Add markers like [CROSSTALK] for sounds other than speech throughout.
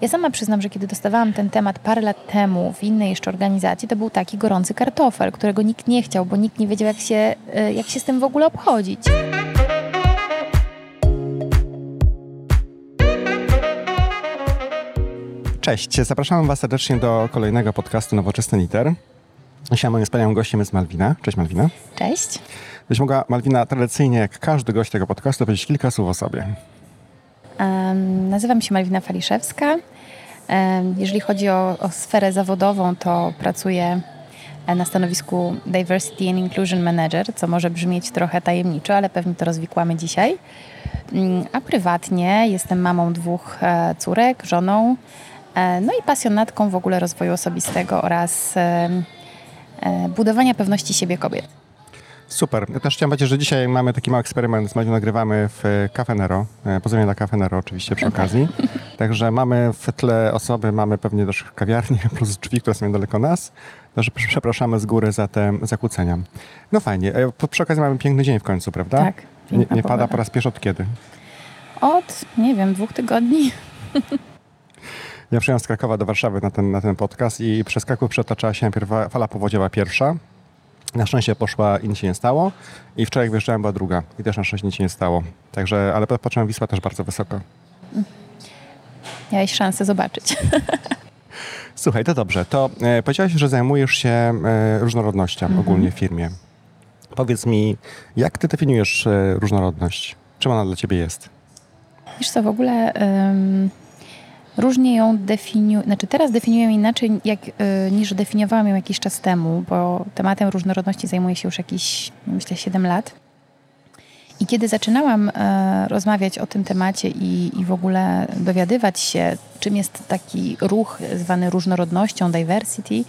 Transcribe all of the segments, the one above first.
Ja sama przyznam, że kiedy dostawałam ten temat parę lat temu w innej jeszcze organizacji, to był taki gorący kartofel, którego nikt nie chciał, bo nikt nie wiedział, jak się, y, jak się z tym w ogóle obchodzić. Cześć, zapraszam Was serdecznie do kolejnego podcastu Nowoczesny Liter. Dzisiaj moim wspaniałym gościem jest Malwina. Cześć Malwina. Cześć. Byś mogła, Malwina, tradycyjnie jak każdy gość tego podcastu powiedzieć kilka słów o sobie. Nazywam się Malwina Faliszewska. Jeżeli chodzi o, o sferę zawodową, to pracuję na stanowisku Diversity and Inclusion Manager, co może brzmieć trochę tajemniczo, ale pewnie to rozwikłamy dzisiaj. Um, a prywatnie jestem mamą dwóch e, córek, żoną, e, no i pasjonatką w ogóle rozwoju osobistego oraz e, budowania pewności siebie kobiet. Super. Ja też chciałem powiedzieć, że dzisiaj mamy taki mały eksperyment. Z Madzią nagrywamy w Cafe Nero. Pozdrawiam dla Cafe Nero oczywiście przy okazji. [LAUGHS] Także mamy w tle osoby, mamy pewnie też kawiarnię [LAUGHS] plus drzwi, które są niedaleko nas. Także przepraszamy z góry za te zakłócenia. No fajnie. Przy okazji mamy piękny dzień w końcu, prawda? Tak. Nie, nie pada po raz pierwszy od kiedy? Od, nie wiem, dwóch tygodni. [LAUGHS] Ja przyjechałem z Krakowa do Warszawy na ten, na ten podcast i przez Kraków przetaczała się najpierw fala powodziowa pierwsza, na szczęście poszła i nic się nie stało. I wczoraj jak wyjeżdżałem była druga i też na szczęście nic się nie stało. Także, ale patrzyłem Wisła też bardzo wysoko. Miałeś szansę zobaczyć. [LAUGHS] Słuchaj, to dobrze. To e, powiedziałaś, że zajmujesz się e, różnorodnością mhm. ogólnie w firmie. Powiedz mi, jak ty definiujesz e, różnorodność? Czym ona dla ciebie jest? Wiesz co, w ogóle... różnie ją definiuję, znaczy teraz definiuję inaczej jak, y, niż definiowałam ją jakiś czas temu, bo tematem różnorodności zajmuję się już jakieś, myślę, 7 lat. I kiedy zaczynałam e, rozmawiać o tym temacie i, i w ogóle dowiadywać się, czym jest taki ruch zwany różnorodnością, diversity,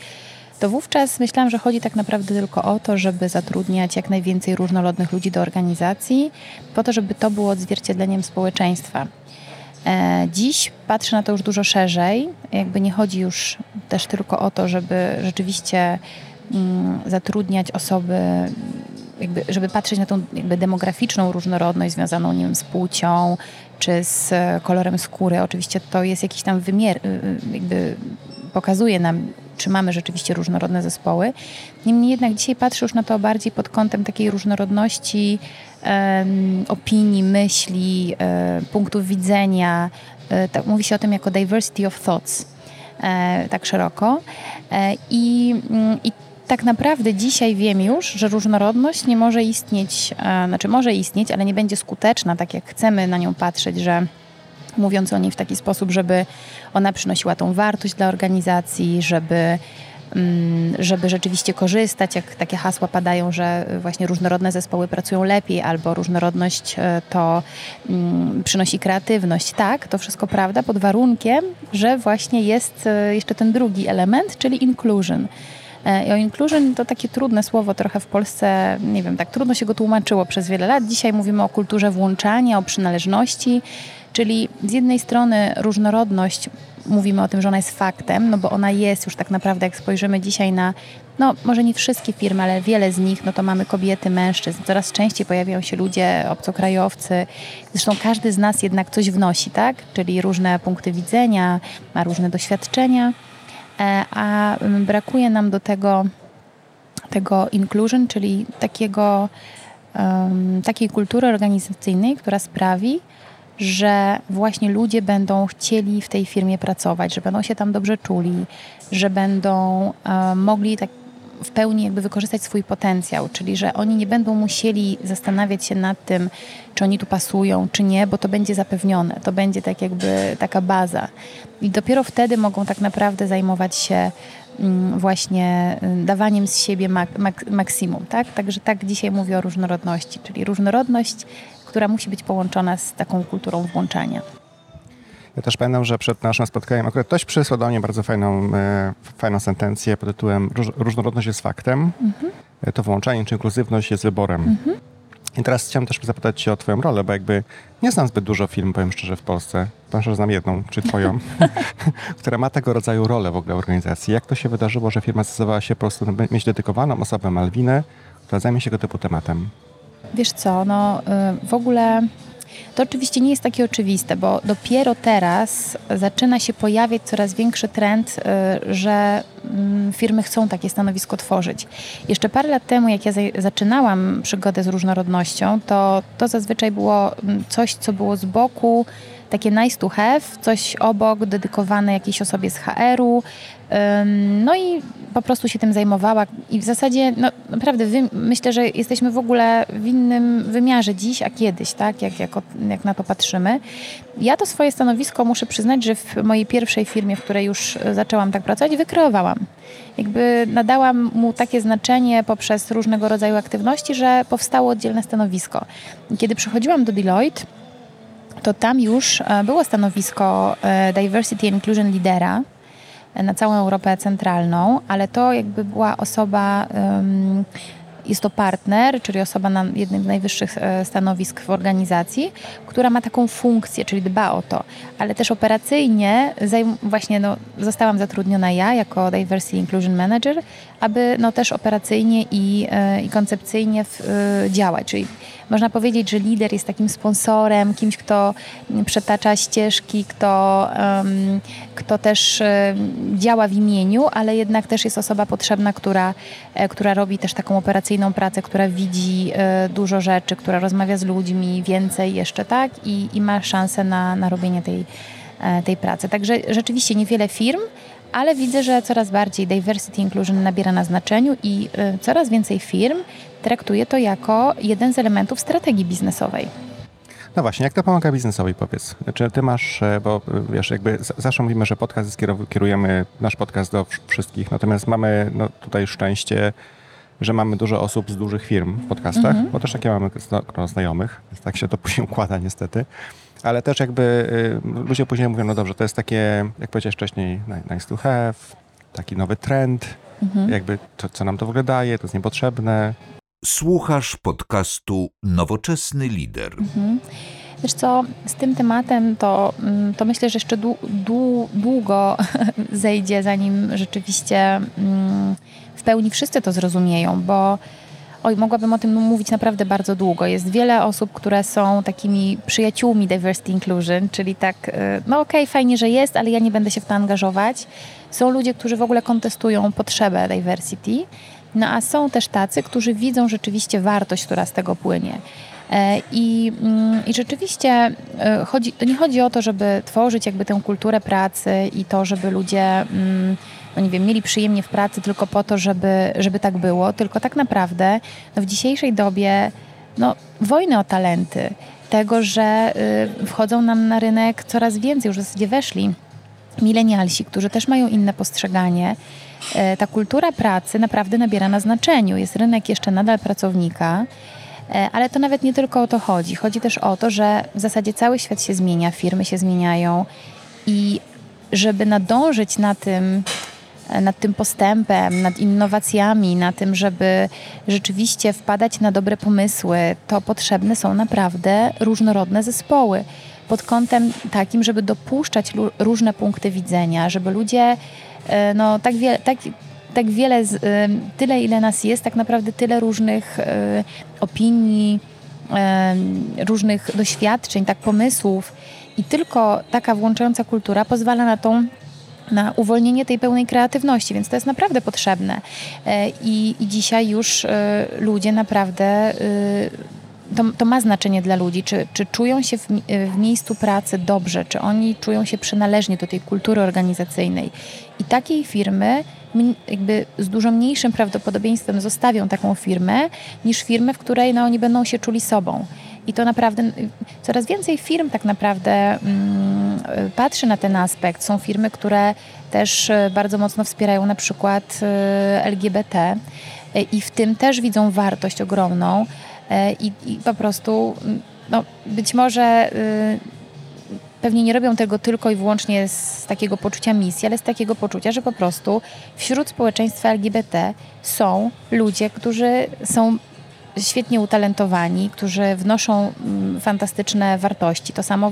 to wówczas myślałam, że chodzi tak naprawdę tylko o to, żeby zatrudniać jak najwięcej różnorodnych ludzi do organizacji, po to, żeby to było odzwierciedleniem społeczeństwa. E, dziś patrzę na to już dużo szerzej. Jakby nie chodzi już też tylko o to, żeby rzeczywiście mm, zatrudniać osoby, jakby, żeby patrzeć na tą jakby demograficzną różnorodność związaną nie wiem, z płcią czy z kolorem skóry. Oczywiście to jest jakiś tam wymiar, y, y, jakby pokazuje nam, czy mamy rzeczywiście różnorodne zespoły. Niemniej jednak dzisiaj patrzę już na to bardziej pod kątem takiej różnorodności opinii, myśli, e, punktów widzenia. Tak, mówi się o tym jako diversity of thoughts, e, tak szeroko. I, mm, i tak naprawdę dzisiaj wiem już, że różnorodność nie może istnieć, znaczy może istnieć, ale nie będzie skuteczna, tak jak chcemy na nią patrzeć, że mówiąc o niej w taki sposób, żeby ona przynosiła tą wartość dla organizacji, żeby żeby rzeczywiście korzystać, jak takie hasła padają, że właśnie różnorodne zespoły pracują lepiej, albo różnorodność e, to mm, przynosi kreatywność. Tak, to wszystko prawda, pod warunkiem, że właśnie jest e, jeszcze ten drugi element, czyli inclusion. E, I o inclusion to takie trudne słowo trochę w Polsce, nie wiem, tak trudno się go tłumaczyło przez wiele lat. Dzisiaj mówimy o kulturze włączania, o przynależności, czyli z jednej strony różnorodność mówimy o tym, że ona jest faktem, no bo ona jest już tak naprawdę, jak spojrzymy dzisiaj na, no może nie wszystkie firmy, ale wiele z nich, no to mamy kobiety, mężczyzn. Coraz częściej pojawiają się ludzie, obcokrajowcy. Zresztą każdy z nas jednak coś wnosi, tak? Czyli różne punkty widzenia, ma różne doświadczenia, e, a brakuje nam do tego tego inclusion, czyli takiego, um, takiej kultury organizacyjnej, która sprawi, że właśnie ludzie będą chcieli w tej firmie pracować, że będą się tam dobrze czuli, że będą e, mogli tak w pełni jakby wykorzystać swój potencjał, czyli że oni nie będą musieli zastanawiać się nad tym, czy oni tu pasują, czy nie, bo to będzie zapewnione, to będzie tak jakby taka baza. I dopiero wtedy mogą tak naprawdę zajmować się mm, właśnie y, dawaniem z siebie mak mak maksimum, tak? Także tak dzisiaj mówię o różnorodności, czyli różnorodność która musi być połączona z taką kulturą włączania. Ja też pamiętam, że przed naszym spotkaniem akurat ktoś przysłał do mnie bardzo fajną, e, fajną sentencję pod tytułem Różnorodność jest faktem, mhm. To włączanie czy inkluzywność jest wyborem. Mhm. I teraz chciałem też zapytać Cię o Twoją rolę, bo jakby nie znam zbyt dużo film, powiem szczerze, w Polsce. Powiem że znam jedną, czy Twoją, [LAUGHS] [LAUGHS] która ma tego rodzaju rolę w ogóle w organizacji. Jak to się wydarzyło, że firma zdecydowała się po prostu mieć dedykowaną osobę Malwinę, która zajmie się tego typu tematem? Wiesz co, no y, w ogóle To oczywiście nie jest takie oczywiste, bo dopiero teraz zaczyna się pojawiać coraz większy trend, y, że mm, firmy chcą takie stanowisko tworzyć. Jeszcze parę lat temu, jak ja zaczynałam przygodę z różnorodnością, to to zazwyczaj było mm, coś, co było z boku, takie nice to have, coś obok, dedykowane jakiejś osobie z HR-u. No i po prostu się tym zajmowała i w zasadzie no, naprawdę wy, myślę, że jesteśmy w ogóle w innym wymiarze dziś, a kiedyś, tak, jak, jak, jak na to patrzymy. Ja to swoje stanowisko muszę przyznać, że w mojej pierwszej firmie, w której już zaczęłam tak pracować, wykreowałam. Jakby nadałam mu takie znaczenie poprzez różnego rodzaju aktywności, że powstało oddzielne stanowisko. Kiedy przychodziłam do Deloitte, to tam już e, było stanowisko e, Diversity Inclusion Lidera e, na całą Europę Centralną, ale to jakby była osoba jest to partner, czyli osoba na jednym z najwyższych stanowisk w organizacji, która ma taką funkcję, czyli dba o to, ale też operacyjnie właśnie no, zostałam zatrudniona ja jako Diversity Inclusion Manager, aby no, też operacyjnie i, i koncepcyjnie w, działać, czyli można powiedzieć, że lider jest takim sponsorem, kimś, kto przetacza ścieżki, kto, kto też um, działa w imieniu, ale jednak też jest osoba potrzebna, która, która robi też taką operacyjną pracę, która widzi e, dużo rzeczy, która rozmawia z ludźmi więcej jeszcze, tak? I, i ma szansę na, na robienie tej, e, tej pracy. Także rzeczywiście niewiele firm, ale widzę, że coraz bardziej diversity inclusion nabiera na znaczeniu i e, coraz więcej firm traktuje to jako jeden z elementów strategii biznesowej. No właśnie, jak to pomaga biznesowi, powiedz? Czy ty masz, bo wiesz, jakby zawsze mówimy, że podcast kierujemy nasz podcast do wszystkich, natomiast mamy no, tutaj szczęście że mamy dużo osób z dużych firm w podcastach, mm -hmm. bo też takie mamy znajomych, więc tak się to później układa niestety. Ale też jakby y, ludzie później mówią, no dobrze, to jest takie, jak powiedziałeś wcześniej, nice to have, taki nowy trend, -hmm. jakby to, co nam to w ogóle daje, to jest niepotrzebne. Słuchasz podcastu Nowoczesny Lider. -hmm. Wiesz co, z tym tematem to, mm, to myślę, że jeszcze długo [LAUGHS] zejdzie, zanim rzeczywiście mm, w pełni wszyscy to zrozumieją, bo oj, mogłabym o tym mówić naprawdę bardzo długo. Jest wiele osób, które są takimi przyjaciółmi diversity inclusion, czyli tak, y, no okej, okay, fajnie, że jest, ale ja nie będę się w to angażować. Są ludzie, którzy w ogóle kontestują potrzebę diversity, no a są też tacy, którzy widzą rzeczywiście wartość, która z tego płynie. E, I, mm, I rzeczywiście e, chodzi, to nie chodzi o to, żeby tworzyć jakby tę kulturę pracy i to, żeby ludzie mm, no nie wiem, mieli przyjemnie w pracy tylko po to, żeby, żeby tak było, tylko tak naprawdę no w dzisiejszej dobie no, wojny o talenty, tego, że y, wchodzą nam na rynek coraz więcej, już w zasadzie weszli milenialsi, którzy też mają inne postrzeganie, y, ta kultura pracy naprawdę nabiera na znaczeniu. Jest rynek jeszcze nadal pracownika, E, ale to nawet nie tylko o to chodzi. Chodzi też o to, że w zasadzie cały świat się zmienia, firmy się zmieniają i żeby nadążyć na tym, nad tym postępem, nad innowacjami, na tym, żeby rzeczywiście wpadać na dobre pomysły, to potrzebne są naprawdę różnorodne zespoły. Pod kątem takim, żeby dopuszczać różne punkty widzenia, żeby ludzie e, no, tak, wie, tak, tak wiele, z, tyle ile nas jest, tak naprawdę tyle różnych opinii, różnych doświadczeń, tak pomysłów i tylko taka włączająca kultura pozwala na tą na uwolnienie tej pełnej kreatywności, więc to jest naprawdę potrzebne. E, I, i dzisiaj już e, ludzie naprawdę y, to, to, ma znaczenie dla ludzi, czy, czy czują się w, w, miejscu pracy dobrze, czy oni czują się przynależni do tej kultury organizacyjnej. I takiej firmy jakby z dużo mniejszym prawdopodobieństwem zostawią taką firmę, niż firmę, w której no, oni będą się czuli sobą. I to naprawdę coraz więcej firm tak naprawdę mm, patrzy na ten aspekt. Są firmy, które też e, bardzo mocno wspierają na przykład e, LGBT e, i w tym też widzą wartość ogromną i, i po prostu no, być może pewnie nie robią tego tylko i wyłącznie z takiego poczucia misji, ale z takiego poczucia, że po prostu wśród społeczeństwa LGBT są ludzie, którzy są świetnie utalentowani, którzy wnoszą mm, fantastyczne wartości. To samo,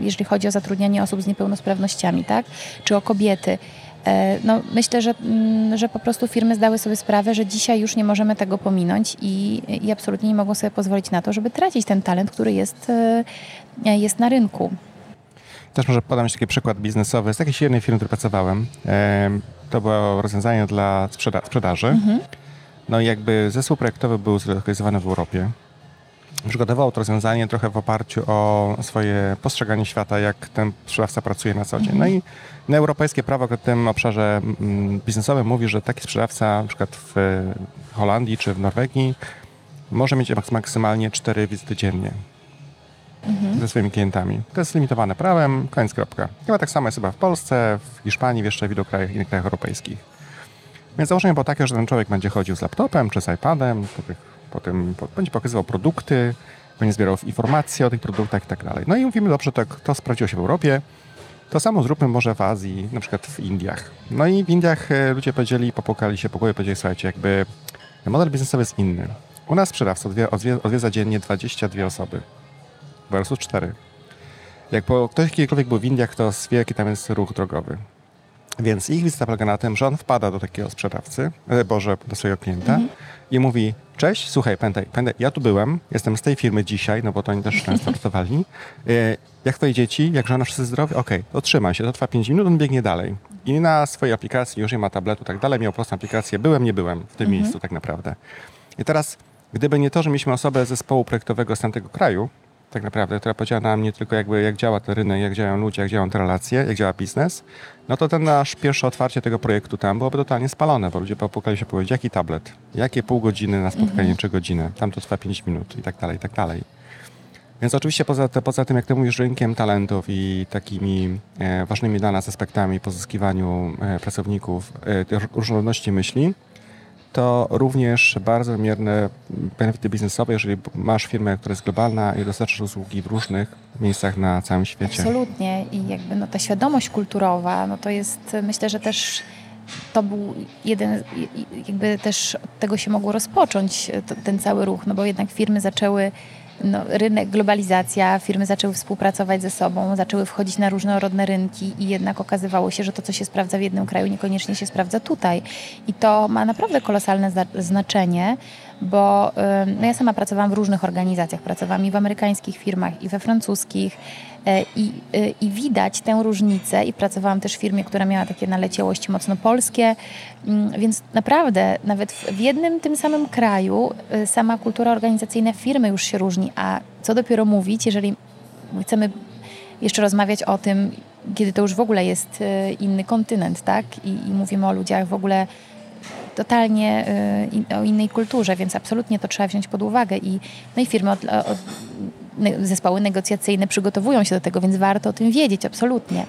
jeżeli chodzi o zatrudnianie osób z niepełnosprawnościami, tak? czy o kobiety. E, no, myślę, że, mm, że po prostu firmy zdały sobie sprawę, że dzisiaj już nie możemy tego pominąć i, i absolutnie nie mogą sobie pozwolić na to, żeby tracić ten talent, który jest, e, jest na rynku. Też może podam taki przykład biznesowy z jakiejś jednej firmy, w której pracowałem. To było rozwiązanie dla sprzeda sprzedaży. Mhm. No i jakby zespół projektowy był zlokalizowany w Europie. Przygotował to rozwiązanie trochę w oparciu o swoje postrzeganie świata, jak ten sprzedawca pracuje na co dzień. No i na europejskie prawo w tym obszarze mm, biznesowym mówi, że taki sprzedawca na przykład w Holandii czy w Norwegii może mieć maksymalnie 4 wizyty dziennie mhm. ze swoimi klientami. To jest limitowane prawem, koniec kropka. Chyba tak samo jest chyba w Polsce, w Hiszpanii, w jeszcze wielu krajach, innych krajach europejskich. Więc założenie było takie, że ten człowiek będzie chodził z laptopem czy z iPadem, po po tym, po, będzie pokazywał produkty, będzie zbierał informacje o tych produktach i tak dalej. No i mówimy, dobrze, to, to sprawdziło się w Europie, to samo zróbmy może w Azji, na przykład w Indiach. No i w Indiach e, ludzie powiedzieli, popukali się po głowie, powiedzieli, słuchajcie, jakby model biznesowy jest inny. U nas sprzedawca odwiedza dziennie 22 osoby versus 4. Jak po, ktoś kiedykolwiek był w Indiach, to wie, jaki tam jest ruch drogowy. Więc ich wizyta polega na tym, że on wpada do takiego sprzedawcy, e, Boże, do swojego klienta mhm. i mówi, cześć, słuchaj, pamiętaj, pamiętaj, ja tu byłem, jestem z tej firmy dzisiaj, no bo to oni też często [LAUGHS] startowali. E, jak twoje dzieci, jak żona, wszyscy zdrowi? Okej, okay, to trzymaj się, to trwa 5 minut, on biegnie dalej. I na swojej aplikacji już nie ma tabletu tak dalej, miał prostą aplikację, byłem, nie byłem w tym mhm. miejscu tak naprawdę. I teraz, gdyby nie to, że mieliśmy osobę zespołu projektowego z tamtego kraju, tak naprawdę, która powiedziała nam nie tylko jakby jak działa ten rynek, jak działają ludzie, jak działają te relacje, jak działa biznes, no to ten nasz pierwsze otwarcie tego projektu tam byłoby totalnie spalone, bo ludzie popukali się powiedzieć, jaki tablet, jakie pół godziny na spotkanie, mhm. czy godzinę, tam to trwa 5 minut i tak dalej, i tak dalej. Więc oczywiście poza, poza tym, jak ty mówisz, rynkiem talentów i takimi e, ważnymi dla nas aspektami pozyskiwaniu e, pracowników, e, różnorodności myśli, to również bardzo wymierne benefity biznesowe, jeżeli masz firmę, która jest globalna i dostarczasz usługi w różnych miejscach na całym świecie. Absolutnie i jakby no, ta świadomość kulturowa, no to jest myślę, że też to był jeden, jakby też od tego się mogło rozpocząć ten cały ruch, no bo jednak firmy zaczęły no, rynek, globalizacja, firmy zaczęły współpracować ze sobą, zaczęły wchodzić na różnorodne rynki i jednak okazywało się, że to, co się sprawdza w jednym kraju, niekoniecznie się sprawdza tutaj. I to ma naprawdę kolosalne znaczenie, bo no ja sama pracowałam w różnych organizacjach, pracowałam i w amerykańskich firmach, i we francuskich, i, e, i widać tę różnicę. I pracowałam też w firmie, która miała takie naleciałości mocno polskie, mm, więc naprawdę nawet w jednym tym samym kraju e, sama kultura organizacyjna firmy już się różni, a co dopiero mówić, jeżeli chcemy jeszcze rozmawiać o tym, kiedy to już w ogóle jest inny kontynent, tak? I, i mówimy o ludziach w ogóle totalnie o innej kulturze, więc absolutnie to trzeba wziąć pod uwagę. I, no i firmy od, od, zespoły negocjacyjne przygotowują się do tego, więc warto o tym wiedzieć, absolutnie.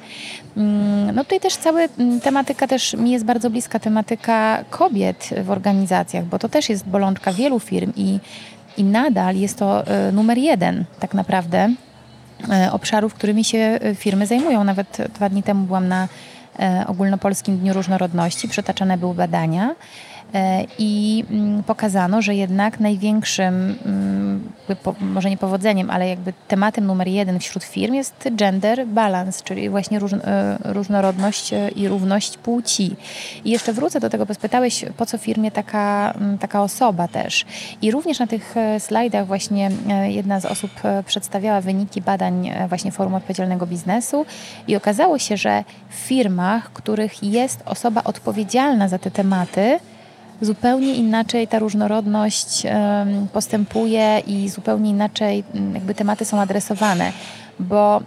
Mm, no tutaj też cała mm, tematyka też mi jest bardzo bliska, tematyka kobiet w organizacjach, bo to też jest bolączka wielu firm i, i nadal jest to y, numer jeden tak naprawdę y, obszarów, którymi się firmy zajmują. Nawet dwa dni temu byłam na E, ogólnopolskim Dniu Różnorodności przytaczane były badania E, i mm, pokazano, że jednak największym, mm, może nie powodzeniem, ale jakby tematem numer jeden wśród firm jest gender balance, czyli właśnie e, różnorodność e, i równość płci. I jeszcze wrócę do tego, bo spytałeś, po co firmie taka, mm, taka osoba też. I również na tych slajdach właśnie jedna z osób przedstawiała wyniki badań właśnie Forum Odpowiedzialnego Biznesu i okazało się, że w firmach, których jest osoba odpowiedzialna za te tematy, zupełnie inaczej ta różnorodność postępuje i zupełnie inaczej mm, jakby tematy są adresowane, bo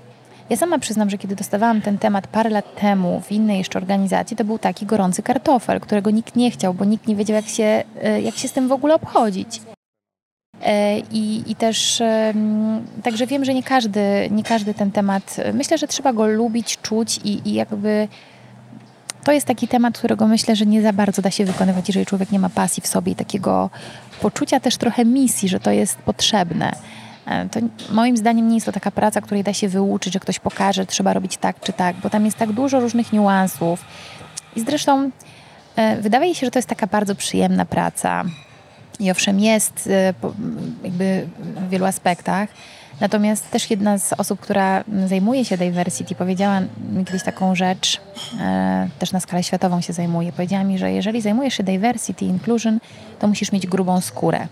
ja sama przyznam, że kiedy dostawałam ten temat parę lat temu w innej jeszcze organizacji, to był taki gorący kartofel, którego nikt nie chciał, bo nikt nie wiedział, jak się, e, jak się z tym w ogóle obchodzić. E, I, I też także wiem, że nie każdy, nie każdy ten temat, myślę, że trzeba go lubić, czuć i, i jakby to jest taki temat, którego myślę, że nie za bardzo da się wykonywać, jeżeli człowiek nie ma pasji w sobie i takiego poczucia też trochę misji, że to jest potrzebne. E, to moim zdaniem nie jest to taka praca, której da się wyuczyć, że ktoś pokaże, że trzeba robić tak czy tak, bo tam jest tak dużo różnych niuansów. I zresztą e, wydaje się, że to jest taka bardzo przyjemna praca. I owszem, jest e, jakby w wielu aspektach, Natomiast też jedna z osób, która zajmuje się diversity, powiedziała mi kiedyś taką rzecz, e, też na skalę światową się zajmuje. Powiedziała mi, że jeżeli zajmujesz się diversity, inclusion, to musisz mieć grubą skórę.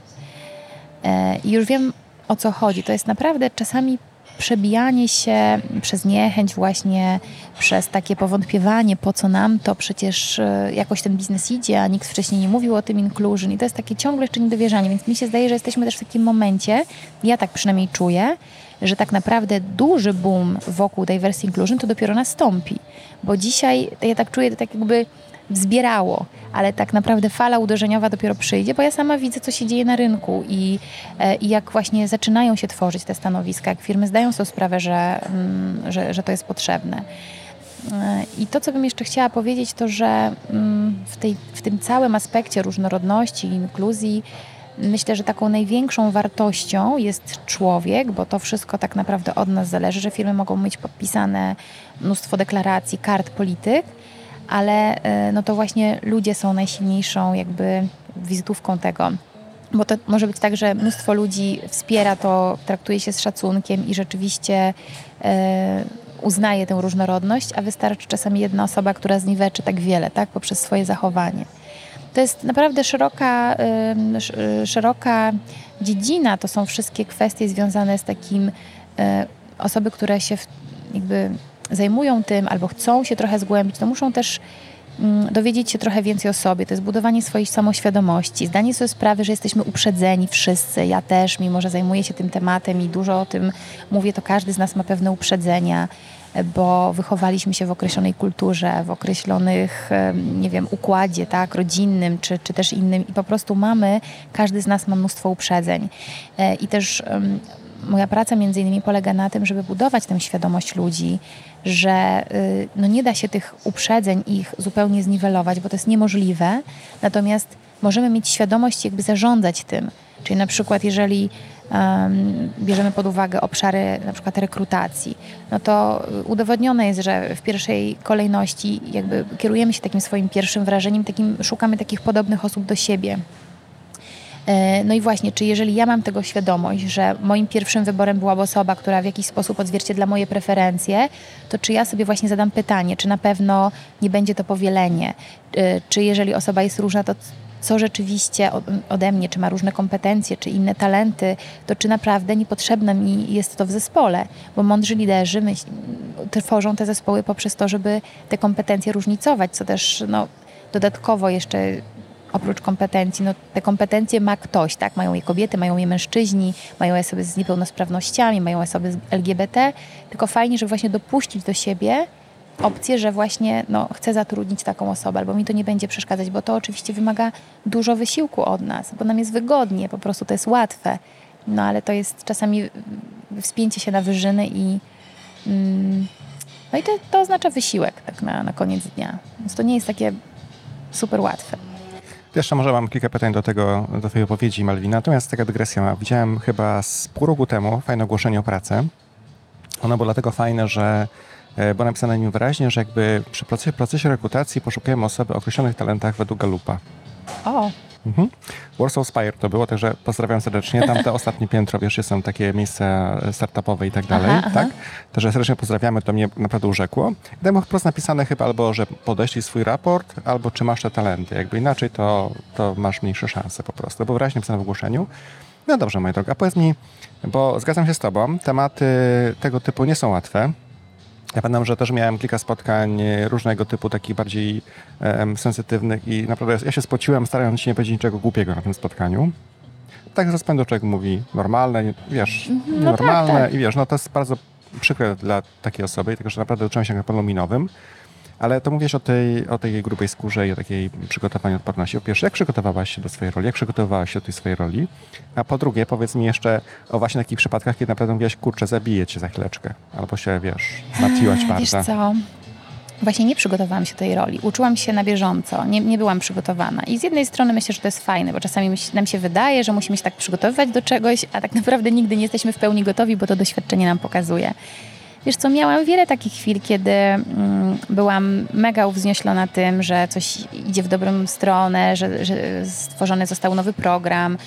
E, I już wiem o co chodzi. To jest naprawdę czasami przebijanie się przez niechęć właśnie, przez takie powątpiewanie, po co nam to, przecież e, jakoś ten biznes idzie, a nikt wcześniej nie mówił o tym inclusion i to jest takie ciągle jeszcze niedowierzanie, więc mi się zdaje, że jesteśmy też w takim momencie, ja tak przynajmniej czuję, że tak naprawdę duży boom wokół diversity inclusion to dopiero nastąpi, bo dzisiaj ja tak czuję, to tak jakby wzbierało, ale tak naprawdę fala uderzeniowa dopiero przyjdzie, bo ja sama widzę, co się dzieje na rynku i, e, i jak właśnie zaczynają się tworzyć te stanowiska, jak firmy zdają sobie sprawę, że, mm, że, że to jest potrzebne. E, I to, co bym jeszcze chciała powiedzieć, to że mm, w, tej, w tym całym aspekcie różnorodności, inkluzji, myślę, że taką największą wartością jest człowiek, bo to wszystko tak naprawdę od nas zależy, że firmy mogą mieć podpisane mnóstwo deklaracji, kart polityk, ale e, no to właśnie ludzie są najsilniejszą jakby wizytówką tego. Bo to może być tak, że mnóstwo ludzi wspiera to, traktuje się z szacunkiem i rzeczywiście e, uznaje tę różnorodność, a wystarczy czasami jedna osoba, która zniweczy tak wiele, tak, poprzez swoje zachowanie. To jest naprawdę szeroka, e, szeroka dziedzina. To są wszystkie kwestie związane z takim osoby, które się jakby zajmują tym albo chcą się trochę zgłębić, to muszą też mm, dowiedzieć się trochę więcej o sobie. To jest budowanie swojej samoświadomości, zdanie sobie sprawy, że jesteśmy uprzedzeni wszyscy. Ja też, mimo że zajmuję się tym tematem i dużo o tym mówię, to każdy z nas ma pewne uprzedzenia, bo wychowaliśmy się w określonej kulturze, w określonych, nie wiem, układzie, tak, rodzinnym czy, czy też innym i po prostu mamy, każdy z nas ma mnóstwo uprzedzeń. E, I też moja praca między innymi polega na tym, żeby budować tę świadomość ludzi, że y, no nie da się tych uprzedzeń ich zupełnie zniwelować, bo to jest niemożliwe. Natomiast możemy mieć świadomość, jakby zarządzać tym. Czyli na przykład, jeżeli um, bierzemy pod uwagę obszary na przykład rekrutacji, no to udowodnione jest, że w pierwszej kolejności jakby kierujemy się takim swoim pierwszym wrażeniem, takim, szukamy takich podobnych osób do siebie. E, no i właśnie, czy jeżeli ja mam tego świadomość, że moim pierwszym wyborem byłaby osoba, która w jakiś sposób odzwierciedla moje preferencje, to czy ja sobie właśnie zadam pytanie, czy na pewno nie będzie to powielenie, e, czy jeżeli osoba jest różna, to co rzeczywiście ode mnie, czy ma różne kompetencje, czy inne talenty, to czy naprawdę niepotrzebne mi jest to w zespole, bo mądrzy liderzy myśl, tworzą te zespoły poprzez to, żeby te kompetencje różnicować, co też no, dodatkowo jeszcze oprócz kompetencji, no te kompetencje ma ktoś, tak? Mają je kobiety, mają je mężczyźni, mają osoby z niepełnosprawnościami, mają osoby z LGBT, tylko fajnie, żeby właśnie dopuścić do siebie opcję, że właśnie no, chcę zatrudnić taką osobę, albo mi to nie będzie przeszkadzać, bo to oczywiście wymaga dużo wysiłku od nas, bo nam jest wygodnie, po prostu to jest łatwe. No ale to jest czasami wspięcie się na wyżyny i mm, no i to, to oznacza wysiłek tak na, na koniec dnia. Więc to nie jest takie super łatwe. Jeszcze może mam kilka pytań do tego, do tej wypowiedzi Malwina. Natomiast taka dygresja. Widziałem chyba z pół roku temu fajne ogłoszenie o pracę. Ono było dlatego fajne, że e, było napisane nim wyraźnie, że jakby przy procesie, procesie rekrutacji poszukujemy osoby o określonych talentach według Galupa. O, Mhm. Warsaw Spire to było, także pozdrawiam serdecznie. Tam te ostatnie piętro, wiesz, są takie miejsca startupowe i tak dalej, aha, tak? Aha. Także serdecznie pozdrawiamy, to mnie naprawdę urzekło. I tam było wprost napisane chyba albo, że podeślij swój raport, albo czy masz te talenty. Jakby inaczej, to, to masz mniejsze szanse po prostu. Bo wyraźnie napisane w ogłoszeniu. No dobrze, moja droga, powiedz mi, bo zgadzam się z tobą, tematy tego typu nie są łatwe. Ja pamiętam, że też miałem kilka spotkań różnego typu, takich bardziej um, sensytywnych i naprawdę ja się spociłem, starając się nie powiedzieć niczego głupiego na tym spotkaniu. Tak człowiek mówi normalne, wiesz, mhm, no normalne tak, tak. i wiesz, no to jest bardzo przykre dla takiej osoby, tylko że naprawdę uczyłem się na pewno minowym. Ale to mówisz o tej, o tej grubej skórze i o takiej przygotowaniu odporności. Po pierwsze, jak przygotowałaś się do swojej roli? Jak przygotowałaś się do tej swojej roli? A po drugie, powiedz mi jeszcze o właśnie takich przypadkach, kiedy naprawdę mówiłaś, kurczę, zabiję cię za chwileczkę. Albo się, wiesz, martwiłaś bardzo. Wiesz co? Właśnie nie przygotowałam się do tej roli. Uczyłam się na bieżąco. Nie, nie byłam przygotowana. I z jednej strony myślę, że to jest fajne, bo czasami nam się wydaje, że musimy się tak przygotowywać do czegoś, a tak naprawdę nigdy nie jesteśmy w pełni gotowi, bo to doświadczenie nam pokazuje. Wiesz co, miałam wiele takich chwil, kiedy mm, byłam mega uwznioślona tym, że coś idzie w dobrą stronę, że, że stworzony został nowy program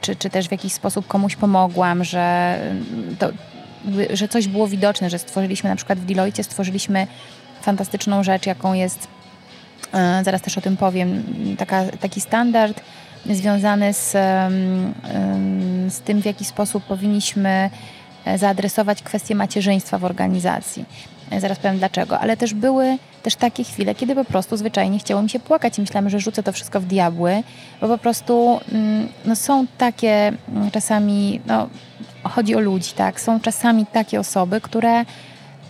czy, czy też w jakiś sposób komuś pomogłam, że, to, że coś było widoczne, że stworzyliśmy na przykład w Deloitte stworzyliśmy fantastyczną rzecz, jaką jest, e, zaraz też o tym powiem, taka, taki standard związany z, z tym, w jaki sposób powinniśmy zaadresować kwestię macierzyństwa w organizacji. E, zaraz powiem dlaczego, ale też były też takie chwile, kiedy po prostu zwyczajnie chciało mi się płakać i myślałam, że rzucę to wszystko w diabły, bo po prostu mm, no, są takie mm, czasami, no, chodzi o ludzi, tak, są czasami takie osoby, które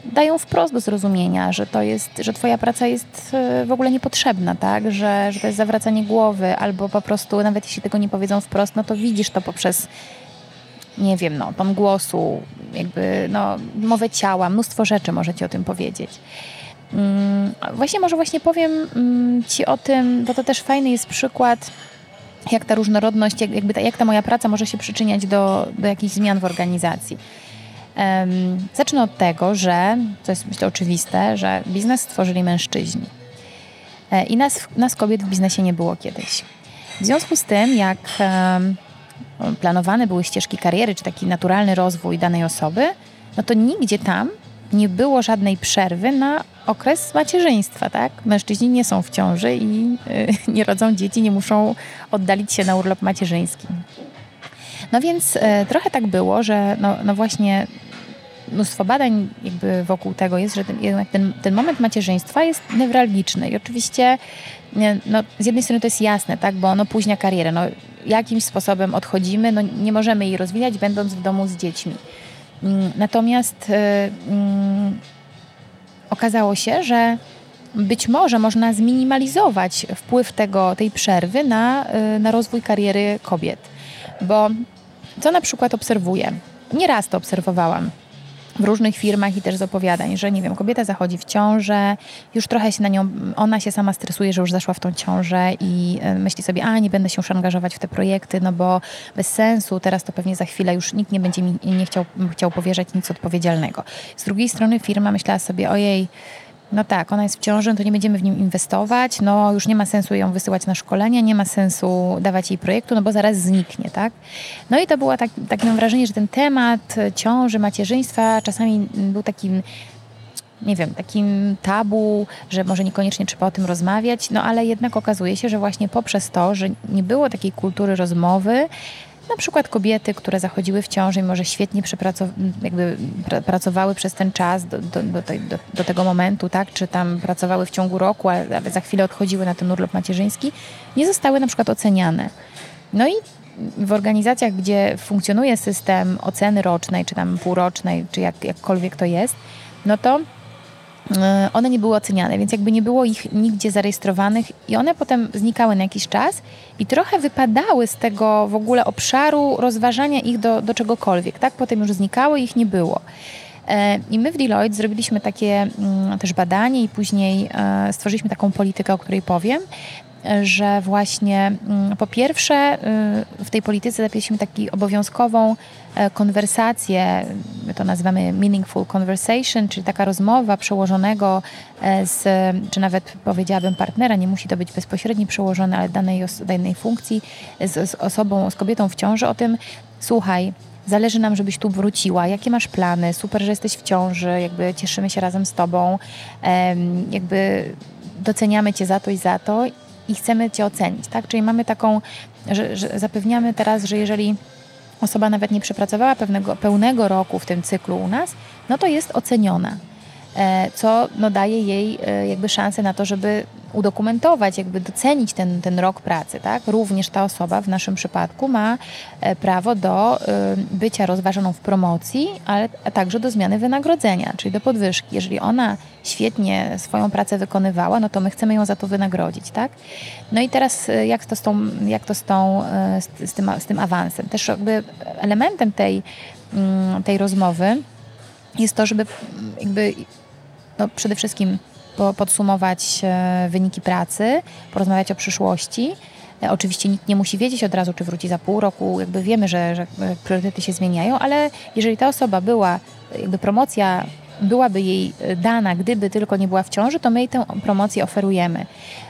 dają wprost do zrozumienia, że to jest, że twoja praca jest e, w ogóle niepotrzebna, tak? Że, że to jest zawracanie głowy, albo po prostu nawet jeśli tego nie powiedzą wprost, no to widzisz to poprzez nie wiem, no, ton głosu, jakby, no, mowę ciała, mnóstwo rzeczy możecie o tym powiedzieć. Mm, właśnie może właśnie powiem mm, Ci o tym, bo to też fajny jest przykład, jak ta różnorodność, jakby ta, jak ta moja praca może się przyczyniać do, do jakichś zmian w organizacji. Um, zacznę od tego, że, to jest myślę oczywiste, że biznes stworzyli mężczyźni. E, I nas, nas kobiet w biznesie nie było kiedyś. W związku z tym, jak um, planowane były ścieżki kariery, czy taki naturalny rozwój danej osoby, no to nigdzie tam nie było żadnej przerwy na okres macierzyństwa, tak? Mężczyźni nie są w ciąży i y, [LAUGHS] nie rodzą dzieci, nie muszą oddalić się na urlop macierzyński. No więc y, trochę tak było, że no, no właśnie mnóstwo badań jakby wokół tego jest, że ten, jednak ten, ten moment macierzyństwa jest newralgiczny i oczywiście no, z jednej strony to jest jasne, tak, bo ono późnia karierę, no, jakimś sposobem odchodzimy, no, nie możemy jej rozwijać będąc w domu z dziećmi. Mm, natomiast y, mm, okazało się, że być może można zminimalizować wpływ tego, tej przerwy na, y, na rozwój kariery kobiet. Bo co na przykład obserwuję? Nieraz to obserwowałam w różnych firmach i też z opowiadań, że nie wiem, kobieta zachodzi w ciążę, już trochę się na nią, ona się sama stresuje, że już zaszła w tą ciążę i e, myśli sobie, a nie będę się już angażować w te projekty, no bo bez sensu, teraz to pewnie za chwilę już nikt nie będzie mi nie chciał, chciał powierzać nic odpowiedzialnego. Z drugiej strony firma myślała sobie, ojej, no tak, ona jest w ciąży, no to nie będziemy w nim inwestować, no już nie ma sensu ją wysyłać na szkolenia, nie ma sensu dawać jej projektu, no bo zaraz zniknie, tak? No i to było tak, takie mam wrażenie, że ten temat ciąży, macierzyństwa czasami był takim nie wiem, takim tabu, że może niekoniecznie trzeba o tym rozmawiać, no ale jednak okazuje się, że właśnie poprzez to, że nie było takiej kultury rozmowy, na przykład kobiety, które zachodziły w ciąży i może świetnie jakby pracowały przez ten czas do, do, do, do, do tego momentu, tak? czy tam pracowały w ciągu roku, ale za chwilę odchodziły na ten urlop macierzyński, nie zostały na przykład oceniane. No i w organizacjach, gdzie funkcjonuje system oceny rocznej, czy tam półrocznej, czy jak, jakkolwiek to jest, no to one nie były oceniane, więc jakby nie było ich nigdzie zarejestrowanych i one potem znikały na jakiś czas i trochę wypadały z tego w ogóle obszaru rozważania ich do, do czegokolwiek, tak? Potem już znikały ich nie było. E, I my w Deloitte zrobiliśmy takie mm, też badanie i później e, stworzyliśmy taką politykę, o której powiem, że właśnie mm, po pierwsze y, w tej polityce zapisaliśmy taką obowiązkową e, konwersację, my to nazywamy meaningful conversation, czyli taka rozmowa przełożonego z, czy nawet powiedziałabym partnera, nie musi to być bezpośredni przełożony, ale danej, danej funkcji z, z osobą, z kobietą w ciąży o tym, słuchaj, Zależy nam, żebyś tu wróciła. Jakie masz plany? Super, że jesteś w ciąży, jakby cieszymy się razem z tobą. Jakby doceniamy cię za to i za to i chcemy Cię ocenić, tak? Czyli mamy taką, że, że zapewniamy teraz, że jeżeli osoba nawet nie przepracowała pewnego, pełnego roku w tym cyklu u nas, no to jest oceniona. E, co no, daje jej e, jakby szansę na to, żeby udokumentować, jakby docenić ten, ten rok pracy. Tak? Również ta osoba w naszym przypadku ma e, prawo do bycia rozważoną w promocji, ale także do zmiany wynagrodzenia, czyli do podwyżki. Jeżeli ona świetnie swoją pracę wykonywała, no to my chcemy ją za to wynagrodzić. Tak? No i teraz jak to z, tą, jak to z, tą, z, tym, z tym awansem? Też jakby elementem tej, mm, tej rozmowy jest to, żeby jakby no, przede wszystkim podsumować e, wyniki pracy, porozmawiać o przyszłości. E, oczywiście nikt nie musi wiedzieć od razu, czy wróci za pół roku, jakby wiemy, że, że e, priorytety się zmieniają, ale jeżeli ta osoba była, jakby promocja byłaby jej dana, gdyby tylko nie była w ciąży, to my jej tę promocję oferujemy.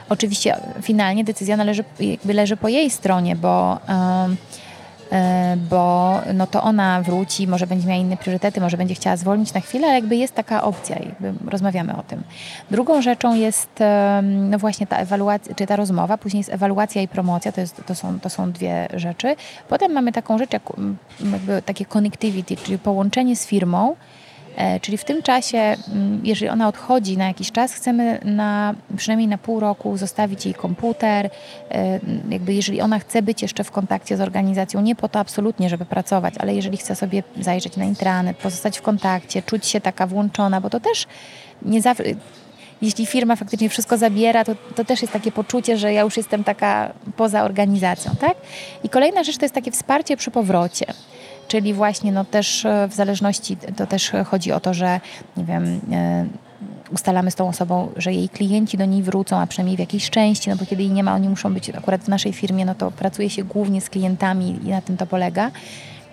Oczywiście finalnie decyzja należy, jakby leży po jej stronie, bo bo no to ona wróci, może będzie miała inne priorytety, może będzie chciała zwolnić na chwilę, ale jakby jest taka opcja, jakby rozmawiamy o tym. Drugą rzeczą jest no właśnie ta ewaluacja, czy ta rozmowa, później jest ewaluacja i promocja, to, jest, to, są, to są dwie rzeczy. Potem mamy taką rzecz jak jakby takie connectivity, czyli połączenie z firmą, E, czyli w tym czasie, mm, jeżeli ona odchodzi na jakiś czas, chcemy na, przynajmniej na pół roku zostawić jej komputer. E, jakby jeżeli ona chce być jeszcze w kontakcie z organizacją, nie po to absolutnie, żeby pracować, ale jeżeli chce sobie zajrzeć na intranet, pozostać w kontakcie, czuć się taka włączona, bo to też nie zawsze jeśli firma faktycznie wszystko zabiera, to, to też jest takie poczucie, że ja już jestem taka poza organizacją, tak? I kolejna rzecz to jest takie wsparcie przy powrocie czyli właśnie no też e, w zależności, to też chodzi o to, że nie wiem, e, ustalamy z tą osobą, że jej klienci do niej wrócą, a przynajmniej w jakiejś części, no bo kiedy jej nie ma, oni muszą być akurat w naszej firmie, no to pracuje się głównie z klientami i na tym to polega.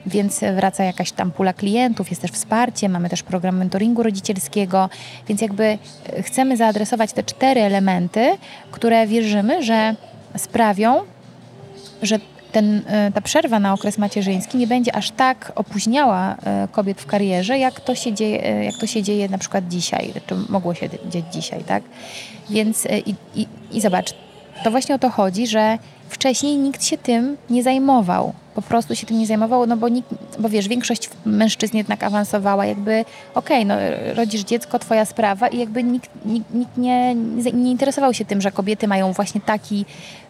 Więc wraca jakaś tam pula klientów, jest też wsparcie, mamy też program mentoringu rodzicielskiego, więc jakby e, chcemy zaadresować te cztery elementy, które wierzymy, że sprawią, że ten, e, ta przerwa na okres macierzyński nie będzie aż tak opóźniała e, kobiet w karierze, jak to się dzieje, e, jak to się dzieje na przykład dzisiaj, czy mogło się dziać dzisiaj, tak? Więc i, i, i zobacz, to właśnie o to chodzi, że wcześniej nikt się tym nie zajmował. Po prostu się tym nie zajmował, no bo, nikt, bo wiesz, większość mężczyzn jednak awansowała, jakby okej, okay, no rodzisz dziecko, twoja sprawa i jakby nikt, nikt, nikt nie, nie interesował się tym, że kobiety mają właśnie taki,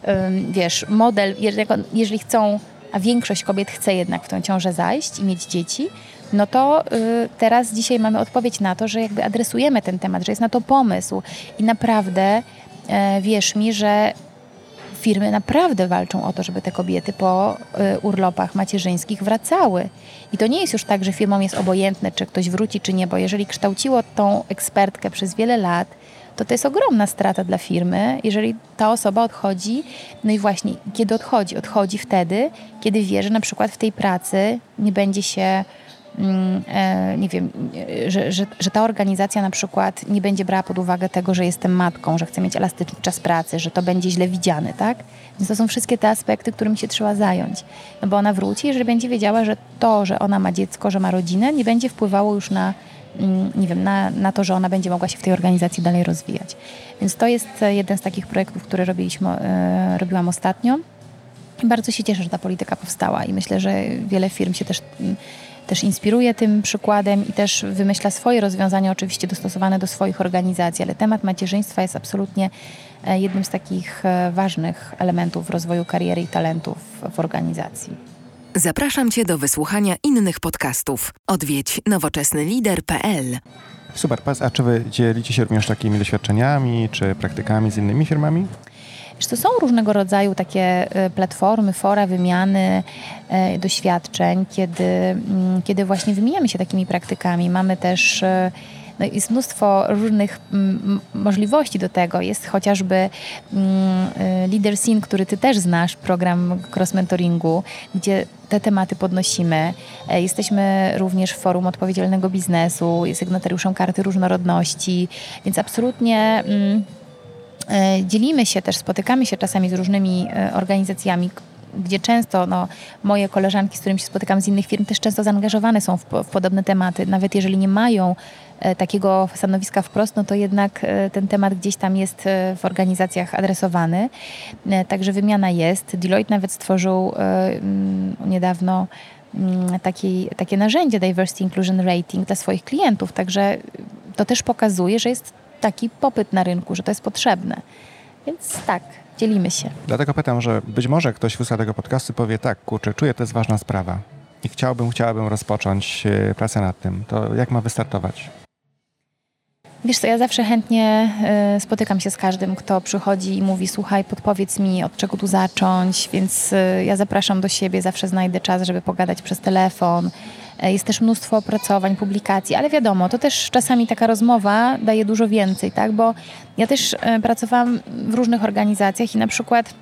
um, wiesz, model, jeżeli, chcą, a większość kobiet chce jednak w tą ciążę zajść i mieć dzieci, no to y, teraz dzisiaj mamy odpowiedź na to, że jakby adresujemy ten temat, że jest na to pomysł i naprawdę wierz mi, że firmy naprawdę walczą o to, żeby te kobiety po y, urlopach macierzyńskich wracały. I to nie jest już tak, że firmom jest obojętne, czy ktoś wróci, czy nie, bo jeżeli kształciło tą ekspertkę przez wiele lat, to to jest ogromna strata dla firmy, jeżeli ta osoba odchodzi. No i właśnie, kiedy odchodzi? Odchodzi wtedy, kiedy wie, że na przykład w tej pracy nie będzie się e, nie wiem, że, że, że ta organizacja na przykład nie będzie brała pod uwagę tego, że jestem matką, że chcę mieć elastyczny czas pracy, że to będzie źle widziane, tak? Więc to są wszystkie te aspekty, którym się trzeba zająć. No bo ona wróci, jeżeli będzie wiedziała, że to, że ona ma dziecko, że ma rodzinę, nie będzie wpływało już na, mm, nie wiem, na, na to, że ona będzie mogła się w tej organizacji dalej rozwijać. Więc to jest jeden z takich projektów, które robiliśmy, e, robiłam ostatnio. Bardzo się cieszę, że ta polityka powstała i myślę, że wiele firm się też mm, też inspiruje tym przykładem i też wymyśla swoje rozwiązania, oczywiście dostosowane do swoich organizacji, ale temat macierzyństwa jest absolutnie e, jednym z takich e, ważnych elementów rozwoju kariery i talentów w organizacji. Zapraszam Cię do wysłuchania innych podcastów. Odwiedź nowoczesnylider.pl. Super, a czy Wy dzielicie się również takimi doświadczeniami czy praktykami z innymi firmami? To są różnego rodzaju takie e, platformy, fora wymiany e, doświadczeń, kiedy, mm, kiedy właśnie wymieniamy się takimi praktykami. Mamy też e, no jest mnóstwo różnych mm, możliwości do tego. Jest chociażby mm, Leader Scene, który ty też znasz, program cross mentoringu, gdzie te tematy podnosimy. Jesteśmy również w Forum Odpowiedzialnego Biznesu, sygnatariuszem Karty Różnorodności, więc absolutnie dzielimy się też, spotykamy się czasami z różnymi e, organizacjami, gdzie często no, moje koleżanki, z którymi się spotykam z innych firm, też często zaangażowane są w, w podobne tematy. Nawet jeżeli nie mają e, takiego stanowiska wprost, no to jednak ten temat gdzieś tam jest w organizacjach adresowany. Także wymiana jest. Deloitte nawet stworzył niedawno taki, takie narzędzie Diversity Inclusion Rating dla swoich klientów. Także to też pokazuje, że jest taki popyt na rynku, że to jest potrzebne. Więc tak, dzielimy się. Dlatego pytam, że być może ktoś wysłucha tego podcastu powie tak, kurczę, czuję, to jest ważna sprawa i chciałbym, chciałabym rozpocząć e, pracę nad tym. To jak ma wystartować? Wiesz co, ja zawsze chętnie y, spotykam się z każdym, kto przychodzi i mówi, słuchaj, podpowiedz mi, od czego tu zacząć, więc y, ja zapraszam do siebie, zawsze znajdę czas, żeby pogadać przez telefon, jest też mnóstwo opracowań, publikacji, ale wiadomo, to też czasami taka rozmowa daje dużo więcej, tak? Bo ja też e, pracowałam w różnych organizacjach i na przykład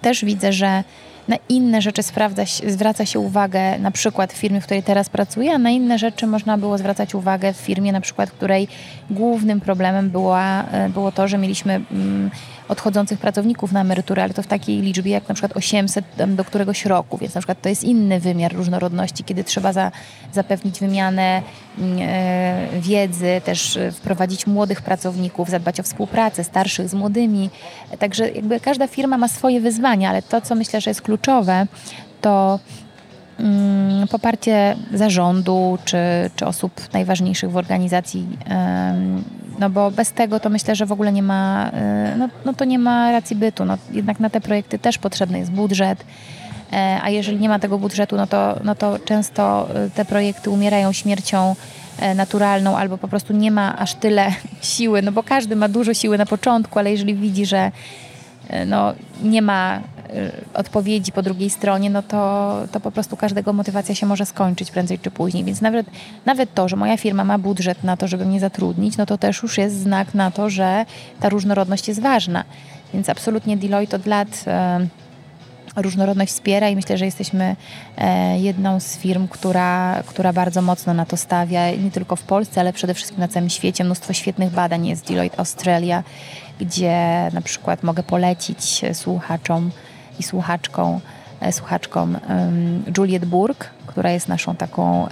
też widzę, że na inne rzeczy sprawdza, zwraca się uwagę na przykład w firmie, w której teraz pracuję, a na inne rzeczy można było zwracać uwagę w firmie, na przykład, której głównym problemem była, e, było to, że mieliśmy mm, odchodzących pracowników na emeryturę, ale to w takiej liczbie jak na przykład 800 do któregoś roku, więc na przykład to jest inny wymiar różnorodności, kiedy trzeba za, zapewnić wymianę mm, e, wiedzy, też e, wprowadzić młodych pracowników, zadbać o współpracę starszych z młodymi. Także jakby każda firma ma swoje wyzwania, ale to, co myślę, że jest kluczowe, to mm, poparcie zarządu czy, czy osób najważniejszych w organizacji no bo bez tego to myślę, że w ogóle nie ma, y, no, no to nie ma racji bytu. No, jednak na te projekty też potrzebny jest budżet, e, a jeżeli nie ma tego budżetu, no to, no to często y, te projekty umierają śmiercią e, naturalną albo po prostu nie ma aż tyle [LAUGHS] siły, no bo każdy ma dużo siły na początku, ale jeżeli widzi, że e, no, nie ma odpowiedzi po drugiej stronie, no to, to po prostu każdego motywacja się może skończyć prędzej czy później. Więc nawet, nawet to, że moja firma ma budżet na to, żeby mnie zatrudnić, no to też już jest znak na to, że ta różnorodność jest ważna. Więc absolutnie Deloitte od lat y, różnorodność wspiera i myślę, że jesteśmy e, jedną z firm, która, która bardzo mocno na to stawia, nie tylko w Polsce, ale przede wszystkim na całym świecie. Mnóstwo świetnych badań jest Deloitte Australia, gdzie na przykład mogę polecić słuchaczom i słuchaczką, e, słuchaczką Juliet Burg, która jest naszą taką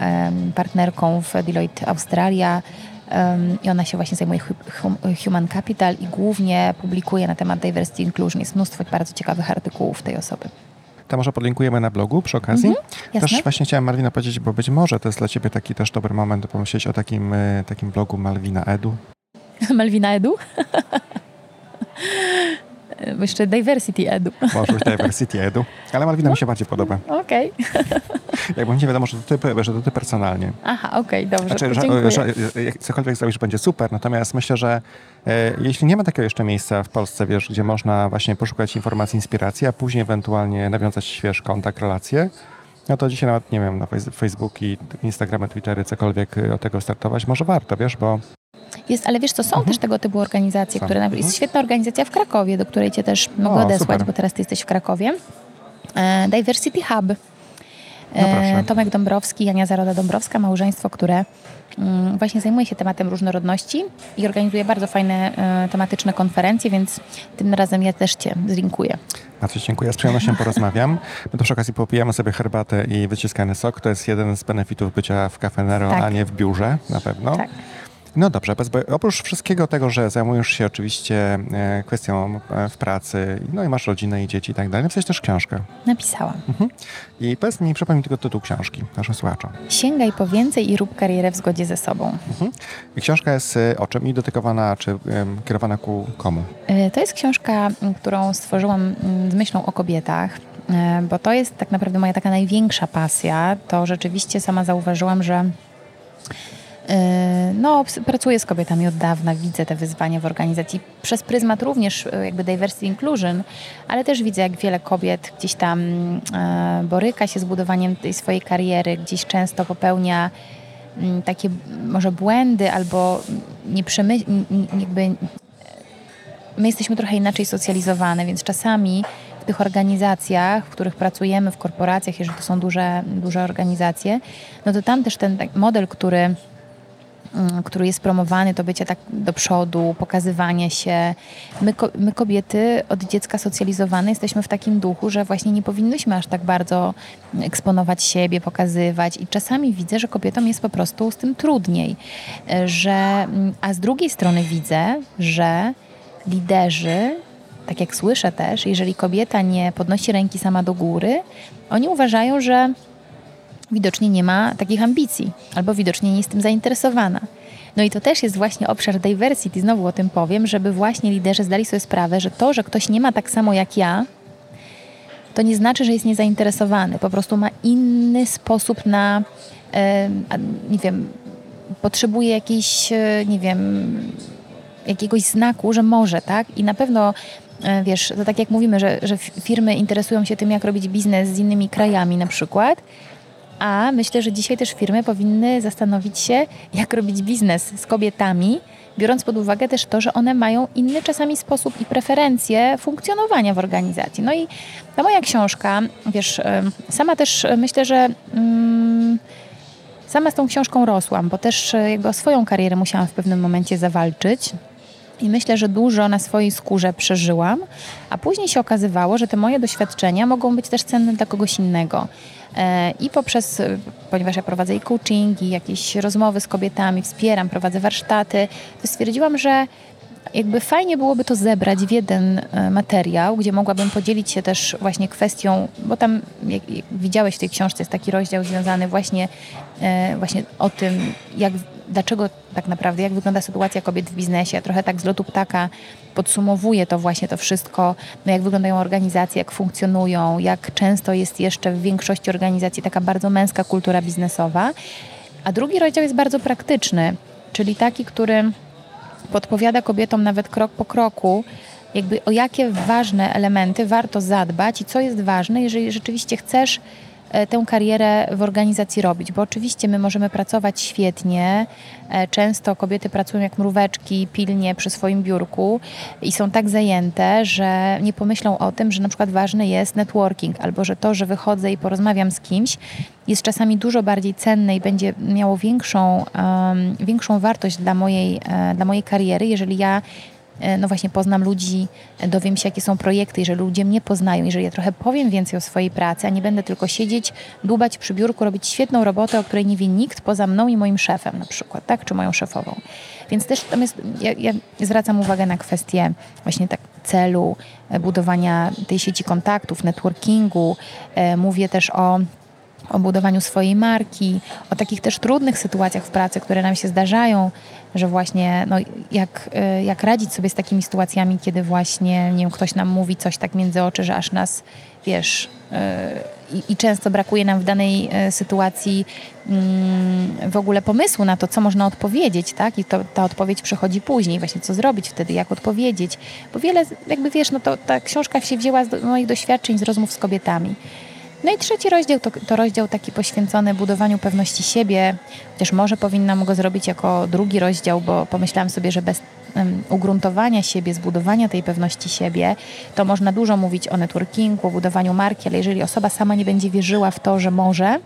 partnerką w Deloitte Australia i ona się właśnie zajmuje human capital i głównie publikuje na temat diversity inclusion. Jest mnóstwo bardzo ciekawych artykułów tej osoby. To może podlinkujemy na blogu przy okazji. Mhm, też właśnie chciałem Malwina powiedzieć, bo być może to jest dla Ciebie taki też dobry moment, by pomyśleć o takim, e, takim blogu Malwina Edu. [LAUGHS] Malwina Edu? [LAUGHS] jeszcze Diversity Edu. Może być Diversity Edu, ale Malwina no. mi się bardziej podoba. Okej. [LAUGHS] Okay. Jakby nie wiadomo, że to ty, że to ty personalnie. Aha, okej, okay, dobrze, znaczy, że, że, cokolwiek zrobisz, będzie super, natomiast myślę, że e, jeśli nie ma takiego jeszcze miejsca w Polsce, wiesz, gdzie można właśnie poszukać informacji, inspiracji, a później ewentualnie nawiązać śwież kontakt, relacje, no to dzisiaj nawet, nie wiem, na Facebook i Instagramy, Twittery, cokolwiek od tego startować, może warto, wiesz, bo jest, ale wiesz co, są mhm. też tego typu organizacje, są. które jest mhm. świetna organizacja w Krakowie, do której cię też mogę o, odesłać, super. bo teraz ty jesteś w Krakowie. E, Diversity Hub. E, no Tomek Dąbrowski, Jania Zaroda Dąbrowska, małżeństwo, które mm, właśnie zajmuje się tematem różnorodności i organizuje bardzo fajne e, tematyczne konferencje, więc tym razem ja też cię zlinkuję. Bardzo dziękuję. Z przyjemnością [LAUGHS] porozmawiam. My to przy okazji popijamy sobie herbatę i wyciskany sok. To jest jeden z benefitów bycia w Cafe Nero, tak. a nie w biurze na pewno. Tak. No dobrze, bez, oprócz wszystkiego tego, że zajmujesz się oczywiście e, kwestią e, w pracy, no i masz rodzinę i dzieci i tak dalej, napisałeś też książkę. Napisałam. Mhm. I powiedz mi, przypomnij tylko tytuł książki naszym słuchaczom. Sięgaj po więcej i rób karierę w zgodzie ze sobą. Mhm. I książka jest e, o czym i dedykowana, czy kierowana ku komu? To jest książka, którą stworzyłam z myślą o kobietach, bo to jest tak naprawdę moja taka największa pasja. To rzeczywiście sama zauważyłam, że no, pracuję z kobietami od dawna, widzę te wyzwania w organizacji przez pryzmat również e, jakby diversity inclusion, ale też widzę, jak wiele kobiet gdzieś tam e, boryka się z budowaniem tej swojej kariery, gdzieś często popełnia mm, takie może błędy albo nie przemyśl, jakby my jesteśmy trochę inaczej socjalizowane, więc czasami w tych organizacjach, w których pracujemy, w korporacjach, jeżeli to są duże, duże organizacje, no to tam też ten model, który który jest promowany, to bycie tak do przodu, pokazywanie się. My, my, kobiety od dziecka socjalizowane jesteśmy w takim duchu, że właśnie nie powinnyśmy aż tak bardzo eksponować siebie, pokazywać i czasami widzę, że kobietom jest po prostu z tym trudniej. Że, mm, a z drugiej strony widzę, że liderzy tak jak słyszę też, jeżeli kobieta nie podnosi ręki sama do góry, oni uważają, że widocznie nie ma takich ambicji, albo widocznie nie jest tym zainteresowana. No i to też jest właśnie obszar diversity, znowu o tym powiem, żeby właśnie liderzy zdali sobie sprawę, że to, że ktoś nie ma tak samo jak ja, to nie znaczy, że jest niezainteresowany. Po prostu ma inny sposób na, nie wiem, potrzebuje jakiejś, e, nie wiem, jakiegoś znaku, że może, tak? I na pewno e, wiesz, to tak jak mówimy, że, że firmy interesują się tym, jak robić biznes z innymi krajami na przykład, a myślę, że dzisiaj też firmy powinny zastanowić się, jak robić biznes z kobietami biorąc pod uwagę też to, że one mają inny czasami sposób i preferencje funkcjonowania w organizacji. No i ta moja książka, wiesz, sama też myślę, że mm, sama z tą książką rosłam, bo też jakby o swoją karierę musiałam w pewnym momencie zawalczyć. I myślę, że dużo na swojej skórze przeżyłam, a później się okazywało, że te moje doświadczenia mogą być też cenne dla kogoś innego. E, I poprzez, ponieważ ja prowadzę i coachingi, jakieś rozmowy z kobietami, wspieram, prowadzę warsztaty, to stwierdziłam, że jakby fajnie byłoby to zebrać w jeden e, materiał, gdzie mogłabym podzielić się też właśnie kwestią, bo tam jak, widziałeś w tej książce jest taki rozdział związany właśnie, e, właśnie o tym, jak, dlaczego tak naprawdę, jak wygląda sytuacja kobiet w biznesie. Trochę tak z lotu ptaka podsumowuję to właśnie to wszystko, no jak wyglądają organizacje, jak funkcjonują, jak często jest jeszcze w większości organizacji taka bardzo męska kultura biznesowa. A drugi rozdział jest bardzo praktyczny, czyli taki, który podpowiada kobietom nawet krok po kroku, jakby o jakie ważne elementy warto zadbać i co jest ważne, jeżeli rzeczywiście chcesz tę karierę w organizacji robić, bo oczywiście my możemy pracować świetnie. E, często kobiety pracują jak mróweczki pilnie przy swoim biurku i są tak zajęte, że nie pomyślą o tym, że na przykład ważny jest networking albo że to, że wychodzę i porozmawiam z kimś, jest czasami dużo bardziej cenne i będzie miało większą, um, większą wartość dla mojej, e, dla mojej kariery, jeżeli ja e, no właśnie poznam ludzi, dowiem się, jakie są projekty, jeżeli ludzie mnie poznają, jeżeli ja trochę powiem więcej o swojej pracy, a nie będę tylko siedzieć, dłubać przy biurku, robić świetną robotę, o której nie wie nikt poza mną i moim szefem na przykład, tak, czy moją szefową. Więc też tam jest, ja, ja zwracam uwagę na kwestię właśnie tak celu, e, budowania tej sieci kontaktów, networkingu. Mówię też o o budowaniu swojej marki, o takich też trudnych sytuacjach w pracy, które nam się zdarzają, że właśnie no, jak, y, jak radzić sobie z takimi sytuacjami, kiedy właśnie nie wiem, ktoś nam mówi coś tak między oczy, że aż nas, wiesz, yy, i, często brakuje nam w danej y, sytuacji yy, w ogóle pomysłu na to, co można odpowiedzieć, tak? I to, ta odpowiedź przychodzi później, właśnie co zrobić wtedy, jak odpowiedzieć. Bo wiele, jakby wiesz, no to ta książka się wzięła z moich doświadczeń, z rozmów z kobietami. No i trzeci rozdział to, to rozdział taki poświęcony budowaniu pewności siebie, chociaż może powinnam go zrobić jako drugi rozdział, bo pomyślałam sobie, że bez um, ugruntowania siebie, zbudowania tej pewności siebie, to można dużo mówić o networkingu, o budowaniu marki, ale jeżeli osoba sama nie będzie wierzyła w to, że może,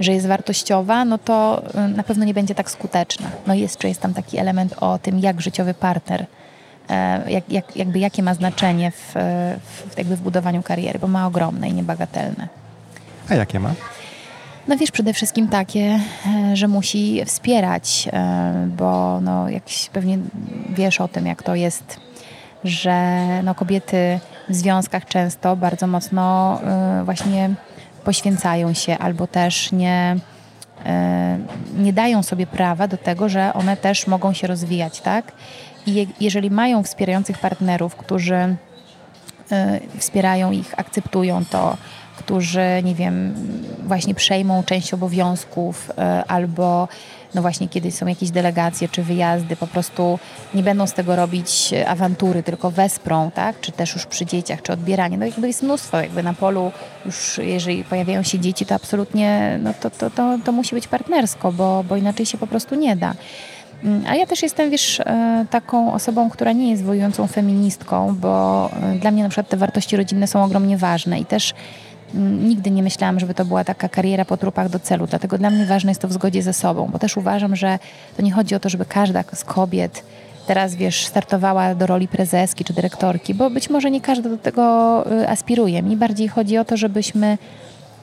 że jest wartościowa, no to na pewno nie będzie tak skuteczna. No i jeszcze jest tam taki element o tym, jak życiowy partner jak, jak, jakby jakie ma znaczenie w, w, jakby w budowaniu kariery, bo ma ogromne i niebagatelne. A jakie ma? No wiesz, przede wszystkim takie, e, że musi wspierać, e, bo no, jak pewnie wiesz o tym, jak to jest, że no, kobiety w związkach często bardzo mocno właśnie poświęcają się albo też nie, nie dają sobie prawa do tego, że one też mogą się rozwijać, tak? I je, jeżeli mają wspierających partnerów, którzy y, wspierają ich, akceptują to, którzy, nie wiem, właśnie przejmą część obowiązków y, albo no właśnie kiedy są jakieś delegacje czy wyjazdy, po prostu nie będą z tego robić awantury, tylko wesprą, tak? Czy też już przy dzieciach, czy odbieranie. No jakby jest mnóstwo, jakby na polu już jeżeli pojawiają się dzieci, to absolutnie, no to, to, to, to musi być partnersko, bo, bo inaczej się po prostu nie da. A ja też jestem, wiesz, e, taką osobą, która nie jest wojującą feministką, bo e, dla mnie na przykład te wartości rodzinne są ogromnie ważne i też mm, nigdy nie myślałam, żeby to była taka kariera po trupach do celu. Dlatego dla mnie ważne jest to w zgodzie ze sobą, bo też uważam, że to nie chodzi o to, żeby każda z kobiet teraz, wiesz, startowała do roli prezeski czy dyrektorki, bo być może nie każda do tego e, aspiruje. Mi bardziej chodzi o to, żebyśmy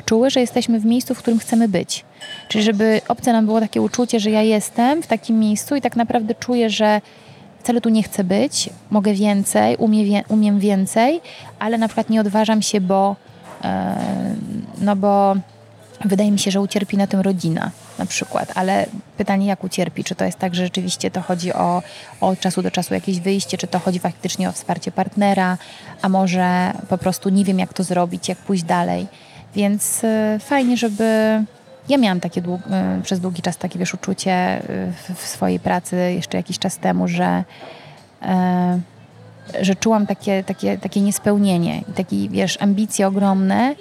czuły, że jesteśmy w miejscu, w którym chcemy być. Czyli żeby obce nam było takie uczucie, że ja jestem w takim miejscu i tak naprawdę czuję, że wcale tu nie chcę być, mogę więcej, umie, umiem więcej, ale na przykład nie odważam się, bo e, no bo wydaje mi się, że ucierpi na tym rodzina na przykład, ale pytanie jak ucierpi, czy to jest tak, że rzeczywiście to chodzi o, o czasu do czasu jakieś wyjście, czy to chodzi faktycznie o wsparcie partnera, a może po prostu nie wiem jak to zrobić, jak pójść dalej. Więc y, fajnie, żeby. Ja miałam takie dług, y, przez długi czas takie wiesz, uczucie y, w swojej pracy jeszcze jakiś czas temu, że, że czułam takie, takie, takie niespełnienie i takie wiesz, ambicje ogromne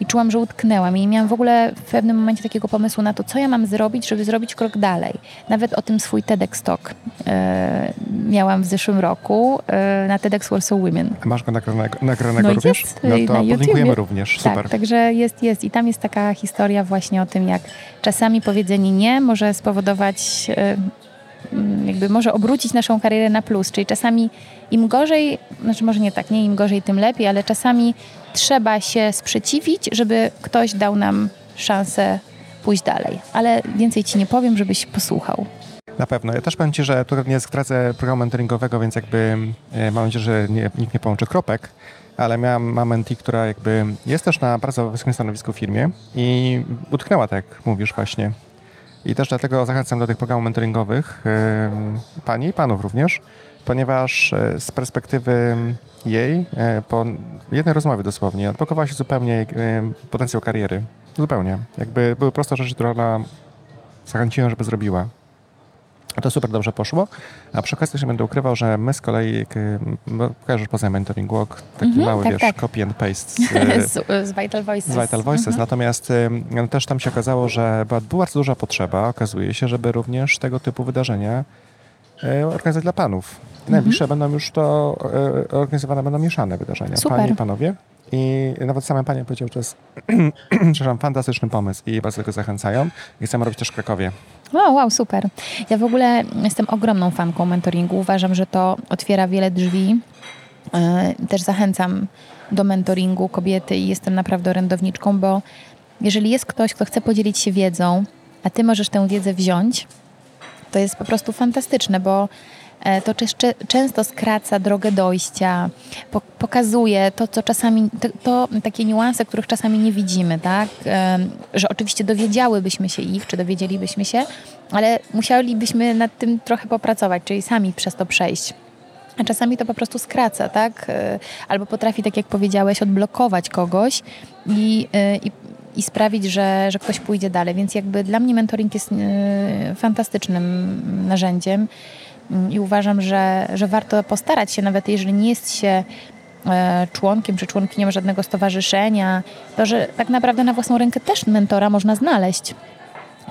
i czułam, że utknęłam i miałam w ogóle w pewnym momencie takiego pomysłu na to, co ja mam zrobić, żeby zrobić krok dalej. Nawet o tym swój TEDx Talk e, miałam w zeszłym roku e, na TEDx Warsaw Women. A masz go nagranego, nagranego No również? jest, no to na podlinkujemy również, super. Tak, także jest, jest. I tam jest taka historia właśnie o tym, jak czasami powiedzenie nie może spowodować, e, jakby może obrócić naszą karierę na plus. Czyli czasami im gorzej, znaczy może nie tak, nie im gorzej, tym lepiej, ale czasami trzeba się sprzeciwić, żeby ktoś dał nam szansę pójść dalej. Ale więcej ci nie powiem, żebyś posłuchał. Na pewno. Ja też powiem Ci, że tu nie zdradzę programu mentoringowego, więc jakby e, mam nadzieję, że nie, nikt nie połączy kropek, ale miałam mam która jakby jest też na bardzo wysokim stanowisku w firmie i utknęła, tak jak mówisz właśnie. I też dlatego zachęcam do tych programów mentoringowych pani i panów również, ponieważ e, z perspektywy jej e, po jednej rozmowie dosłownie odblokowała się zupełnie e, potencjał kariery. Zupełnie. Jakby były proste rzeczy, które ona zachęciłem, żeby zrobiła. A To super dobrze poszło. A przy okazji też będę ukrywał, że my z kolei, kojarzysz poza Mentoring Walk, taki Mhm, mały, tak, wiesz, tak. copy and paste z, [LAUGHS] Z, z Vital Voices. z Vital Voices. Mhm. Natomiast y, też tam się okazało, że była bardzo duża potrzeba, okazuje się, żeby również tego typu wydarzenia organizować dla panów. Mhm. Najbliższe będą już to y, organizowane, będą mieszane wydarzenia. Super. Panie i panowie. I nawet same panie powiedział, że to jest [CLEARS THROAT] przepraszam, fantastyczny pomysł i bardzo tego zachęcają. I chcemy robić też w Krakowie. Wow, wow, super. Ja w ogóle jestem ogromną fanką mentoringu. Uważam, że to otwiera wiele drzwi. E, Też zachęcam do mentoringu kobiety i jestem naprawdę orędowniczką, bo jeżeli jest ktoś, kto chce podzielić się wiedzą, a ty możesz tę wiedzę wziąć, to jest po prostu fantastyczne, bo e, to czę- często skraca drogę dojścia, po, pokazuje to, co czasami, to, to takie niuanse, których czasami nie widzimy, tak? Em, Że oczywiście dowiedziałybyśmy się ich, czy dowiedzielibyśmy się, ale musielibyśmy nad tym trochę popracować, czyli sami przez to przejść. A czasami to po prostu skraca, tak? E, Albo potrafi, tak jak powiedziałeś, odblokować kogoś i, e, i, i sprawić, że, że ktoś pójdzie dalej. Więc jakby dla mnie mentoring jest e, fantastycznym narzędziem i uważam, że, że warto postarać się, nawet jeżeli nie jest się e, członkiem czy członkinią żadnego stowarzyszenia, to że tak naprawdę na własną rękę też mentora można znaleźć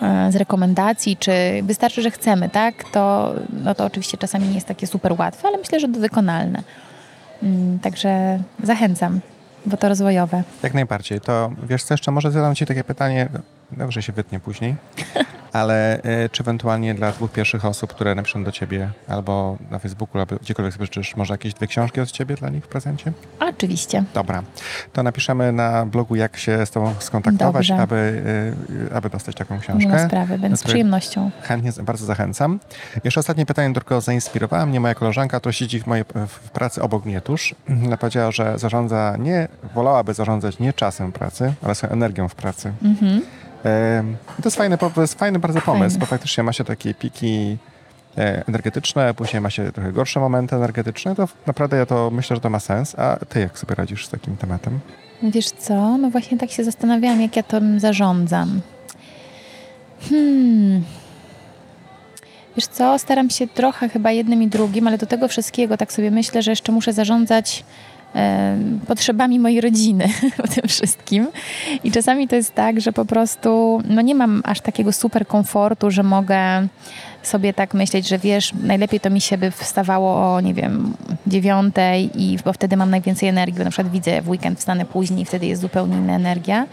e, z rekomendacji, czy wystarczy, że chcemy, tak? To, no to oczywiście czasami nie jest takie super łatwe, ale myślę, że wykonalne. Mm, Także zachęcam, bo to rozwojowe. Jak najbardziej. To wiesz co, jeszcze może zadam Ci takie pytanie, dobrze się wytnie później, [LAUGHS] ale y, czy ewentualnie dla dwóch pierwszych osób, które napiszą do Ciebie albo na Facebooku, albo gdziekolwiek sobie życzysz, może jakieś dwie książki od Ciebie dla nich w prezencie? Oczywiście. Dobra. To napiszemy na blogu, jak się z Tobą skontaktować, Dobrze. aby, y, aby dostać taką Nie ma książkę. sprawy, będę z przyjemnością. Chętnie, bardzo zachęcam. Jeszcze ostatnie pytanie, tylko zainspirowała mnie moja koleżanka, która siedzi w mojej w pracy obok mnie tuż. Ona powiedziała, że zarządza nie, wolałaby zarządzać nie czasem pracy, ale swoją energią w pracy. Mhm. Em, To jest fajny, to jest fajny bardzo pomysł, Fajny. bo faktycznie ma się takie piki e, energetyczne, później ma się trochę gorsze momenty energetyczne, to naprawdę ja to myślę, że to ma sens. A ty jak sobie radzisz z takim tematem? Wiesz co? No właśnie tak się zastanawiałam, jak ja tym zarządzam. Hmm. Wiesz co? Staram się trochę chyba jednym i drugim, ale do tego wszystkiego tak sobie myślę, że jeszcze muszę zarządzać potrzebami mojej rodziny [LAUGHS] w tym wszystkim. I czasami to jest tak, że po prostu no nie mam aż takiego super komfortu, że mogę sobie tak myśleć, że wiesz, najlepiej to mi się by wstawało o, nie wiem, dziewiątej i bo wtedy mam najwięcej energii, bo na przykład widzę w weekend wstanę później i wtedy jest zupełnie inna energia.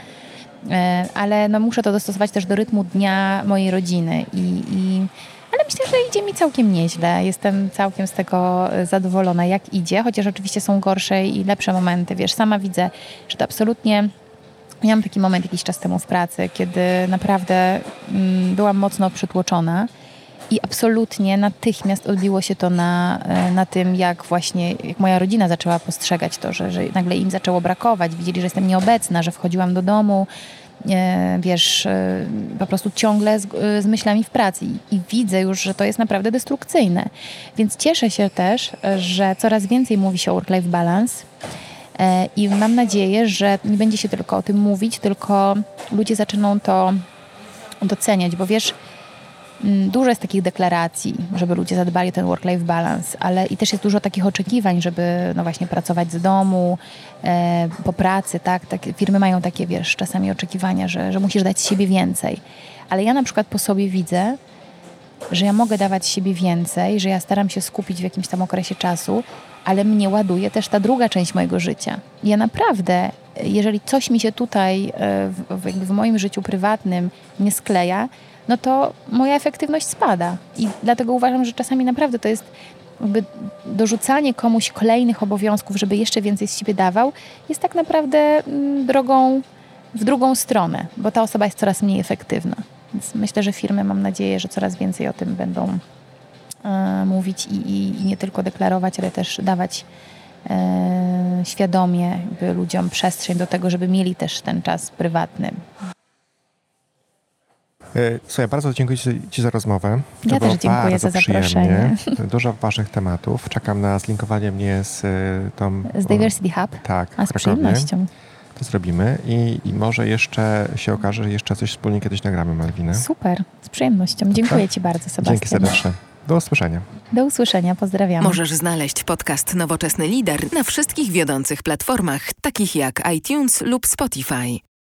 E, Ale no muszę to dostosować też do rytmu dnia mojej rodziny i, i ale myślę, że idzie mi całkiem nieźle. Jestem całkiem z tego e, zadowolona, jak idzie, chociaż oczywiście są gorsze i lepsze momenty. Wiesz, sama widzę, że to absolutnie Miałam taki moment jakiś czas temu w pracy, kiedy naprawdę mm, byłam mocno przytłoczona i absolutnie natychmiast odbiło się to na, e, na tym, jak właśnie jak moja rodzina zaczęła postrzegać to, że, że nagle im zaczęło brakować. Widzieli, że jestem nieobecna, że wchodziłam do domu, wiesz, e, po prostu ciągle z, e, z myślami w pracy I, widzę już, że to jest naprawdę destrukcyjne. Więc cieszę się też, e, że coraz więcej mówi się o work-life balance. E, I mam nadzieję, że nie będzie się tylko o tym mówić, tylko ludzie zaczną to doceniać, bo wiesz, dużo jest takich deklaracji, żeby ludzie zadbali o ten work-life balance, ale i też jest dużo takich oczekiwań, żeby no właśnie pracować z domu, e, po pracy, tak? tak? Firmy mają takie, wiesz, czasami oczekiwania, że, że musisz dać siebie więcej. Ale ja na przykład po sobie widzę, że ja mogę dawać siebie więcej, że ja staram się skupić w jakimś tam okresie czasu, ale mnie ładuje też ta druga część mojego życia. Ja naprawdę, jeżeli coś mi się tutaj e, w, w moim życiu prywatnym nie skleja, no to moja efektywność spada. I dlatego uważam, że czasami naprawdę to jest jakby dorzucanie komuś kolejnych obowiązków, żeby jeszcze więcej z siebie dawał, jest tak naprawdę mm, drogą w drugą stronę, bo ta osoba jest coraz mniej efektywna. Więc myślę, że firmy, mam nadzieję, że coraz więcej o tym będą e, mówić i, i, i, nie tylko deklarować, ale też dawać e, świadomie ludziom przestrzeń do tego, żeby mieli też ten czas prywatny. E, słuchaj, bardzo dziękuję Ci za rozmowę. To ja też dziękuję za zaproszenie. Dużo ważnych tematów. Czekam na zlinkowanie mnie z e, tą... Z Diversity Hub? Tak. A z przyjemnością to zrobimy i, i, może jeszcze się okaże, że jeszcze coś wspólnie kiedyś nagramy, Malwinę. Super, z przyjemnością. Dziękuję Ci bardzo, Sebastian. Dzięki serdecznie. Do usłyszenia. Do usłyszenia, pozdrawiam. Możesz znaleźć podcast Nowoczesny Lider na wszystkich wiodących platformach, takich jak iTunes lub Spotify.